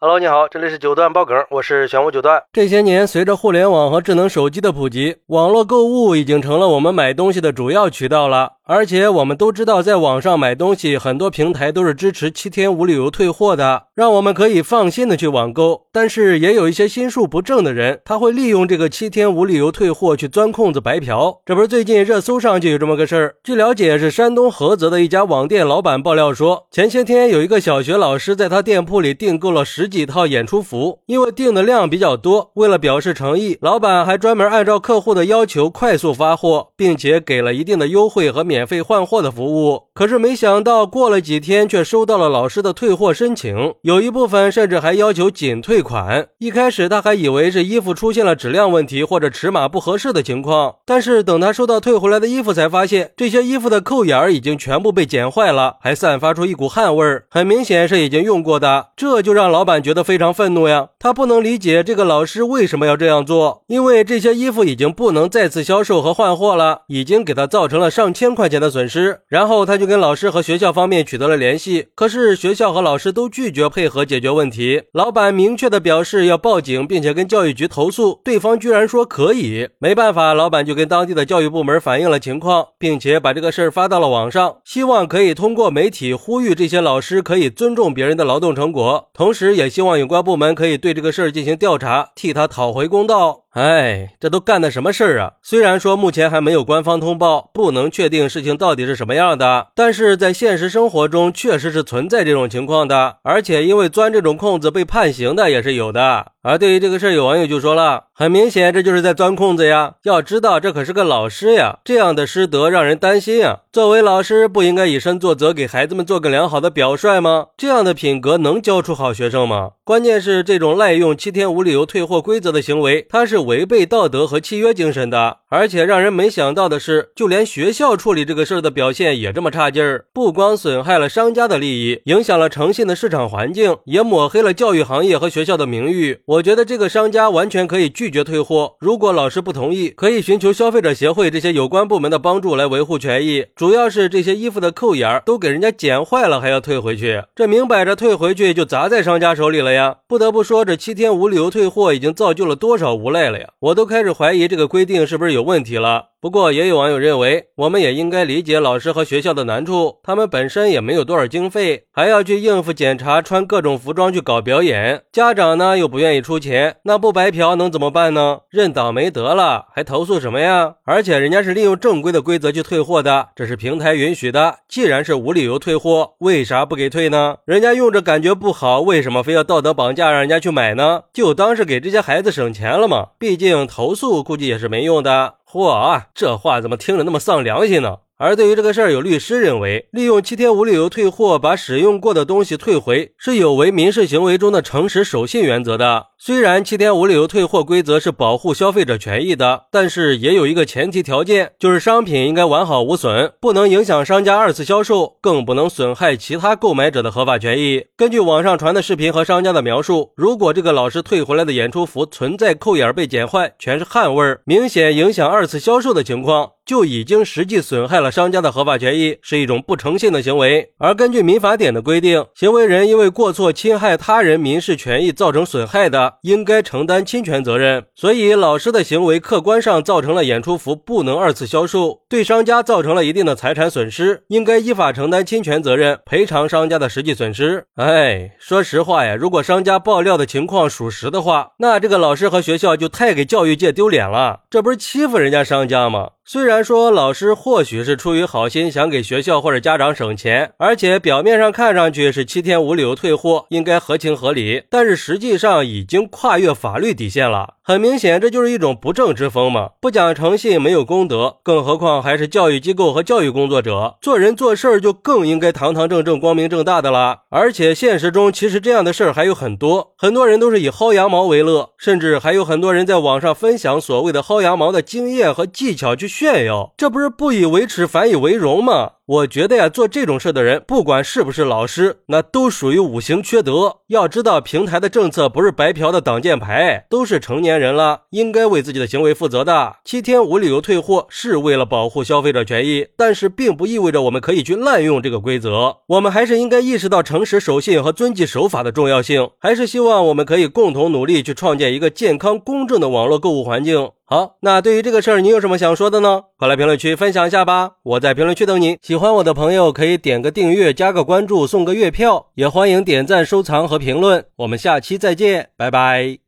Hello，你好，这里是九段爆梗，我是玄武九段。这些年，随着互联网和智能手机的普及，网络购物已经成了我们买东西的主要渠道了。而且我们都知道，在网上买东西，很多平台都是支持七天无理由退货的，让我们可以放心的去网购。但是也有一些心术不正的人，他会利用这个七天无理由退货去钻空子白嫖。这不是最近热搜上就有这么个事儿。据了解，是山东菏泽的一家网店老板爆料说，前些天有一个小学老师在他店铺里订购了十几套演出服，因为订的量比较多，为了表示诚意，老板还专门按照客户的要求快速发货，并且给了一定的优惠和免。费换货的服务，可是没想到过了几天，却收到了老师的退货申请，有一部分甚至还要求仅退款。一开始他还以为是衣服出现了质量问题或者尺码不合适的情况，但是等他收到退回来的衣服，才发现这些衣服的扣眼儿已经全部被剪坏了，还散发出一股汗味儿，很明显是已经用过的。这就让老板觉得非常愤怒呀！他不能理解这个老师为什么要这样做，因为这些衣服已经不能再次销售和换货了，已经给他造成了上千块。钱的损失，然后他就跟老师和学校方面取得了联系，可是学校和老师都拒绝配合解决问题。老板明确的表示要报警，并且跟教育局投诉，对方居然说可以。没办法，老板就跟当地的教育部门反映了情况，并且把这个事儿发到了网上，希望可以通过媒体呼吁这些老师可以尊重别人的劳动成果，同时也希望有关部门可以对这个事儿进行调查，替他讨回公道。哎，这都干的什么事儿啊？虽然说目前还没有官方通报，不能确定事情到底是什么样的，但是在现实生活中确实是存在这种情况的，而且因为钻这种空子被判刑的也是有的。而对于这个事，有网友就说了，很明显这就是在钻空子呀！要知道这可是个老师呀，这样的师德让人担心啊。作为老师，不应该以身作则，给孩子们做个良好的表率吗？这样的品格能教出好学生吗？关键是这种滥用七天无理由退货规则的行为，它是违背道德和契约精神的。而且让人没想到的是，就连学校处理这个事儿的表现也这么差劲儿，不光损害了商家的利益，影响了诚信的市场环境，也抹黑了教育行业和学校的名誉。我觉得这个商家完全可以拒绝退货。如果老师不同意，可以寻求消费者协会这些有关部门的帮助来维护权益。主要是这些衣服的扣眼儿都给人家剪坏了，还要退回去，这明摆着退回去就砸在商家手里了呀！不得不说，这七天无理由退货已经造就了多少无赖了我都开始怀疑这个规定是不是有问题了。不过，也有网友认为，我们也应该理解老师和学校的难处，他们本身也没有多少经费，还要去应付检查、穿各种服装去搞表演，家长呢又不愿意出钱，那不白嫖能怎么办呢？认倒霉得了，还投诉什么呀？而且人家是利用正规的规则去退货的，这是平台允许的。既然是无理由退货，为啥不给退呢？人家用着感觉不好，为什么非要道德绑架让人家去买呢？就当是给这些孩子省钱了嘛。毕竟投诉估计也是没用的。嚯，这话怎么听着那么丧良心呢？而对于这个事儿，有律师认为，利用七天无理由退货，把使用过的东西退回，是有违民事行为中的诚实守信原则的。虽然七天无理由退货规则是保护消费者权益的，但是也有一个前提条件，就是商品应该完好无损，不能影响商家二次销售，更不能损害其他购买者的合法权益。根据网上传的视频和商家的描述，如果这个老师退回来的演出服存在扣眼被剪坏、全是汗味儿，明显影响二次销售的情况。就已经实际损害了商家的合法权益，是一种不诚信的行为。而根据民法典的规定，行为人因为过错侵害他人民事权益造成损害的，应该承担侵权责任。所以，老师的行为客观上造成了演出服不能二次销售，对商家造成了一定的财产损失，应该依法承担侵权责任，赔偿商家的实际损失。哎，说实话呀，如果商家爆料的情况属实的话，那这个老师和学校就太给教育界丢脸了，这不是欺负人家商家吗？虽然说老师或许是出于好心想给学校或者家长省钱，而且表面上看上去是七天无理由退货，应该合情合理，但是实际上已经经跨越法律底线了。很明显，这就是一种不正之风嘛！不讲诚信，没有公德，更何况还是教育机构和教育工作者，做人做事儿就更应该堂堂正正、光明正大的啦。而且现实中，其实这样的事儿还有很多，很多人都是以薅羊毛为乐，甚至还有很多人在网上分享所谓的薅羊毛的经验和技巧去炫耀，这不是不以为耻反以为荣吗？我觉得呀，做这种事的人，不管是不是老师，那都属于五行缺德。要知道，平台的政策不是白嫖的挡箭牌，都是成年人了，应该为自己的行为负责的。七天无理由退货是为了保护消费者权益，但是并不意味着我们可以去滥用这个规则。我们还是应该意识到诚实守信和遵纪守法的重要性，还是希望我们可以共同努力去创建一个健康公正的网络购物环境。好，那对于这个事儿，你有什么想说的呢？快来评论区分享一下吧！我在评论区等你。喜欢我的朋友可以点个订阅、加个关注、送个月票，也欢迎点赞、收藏和评论。我们下期再见，拜拜。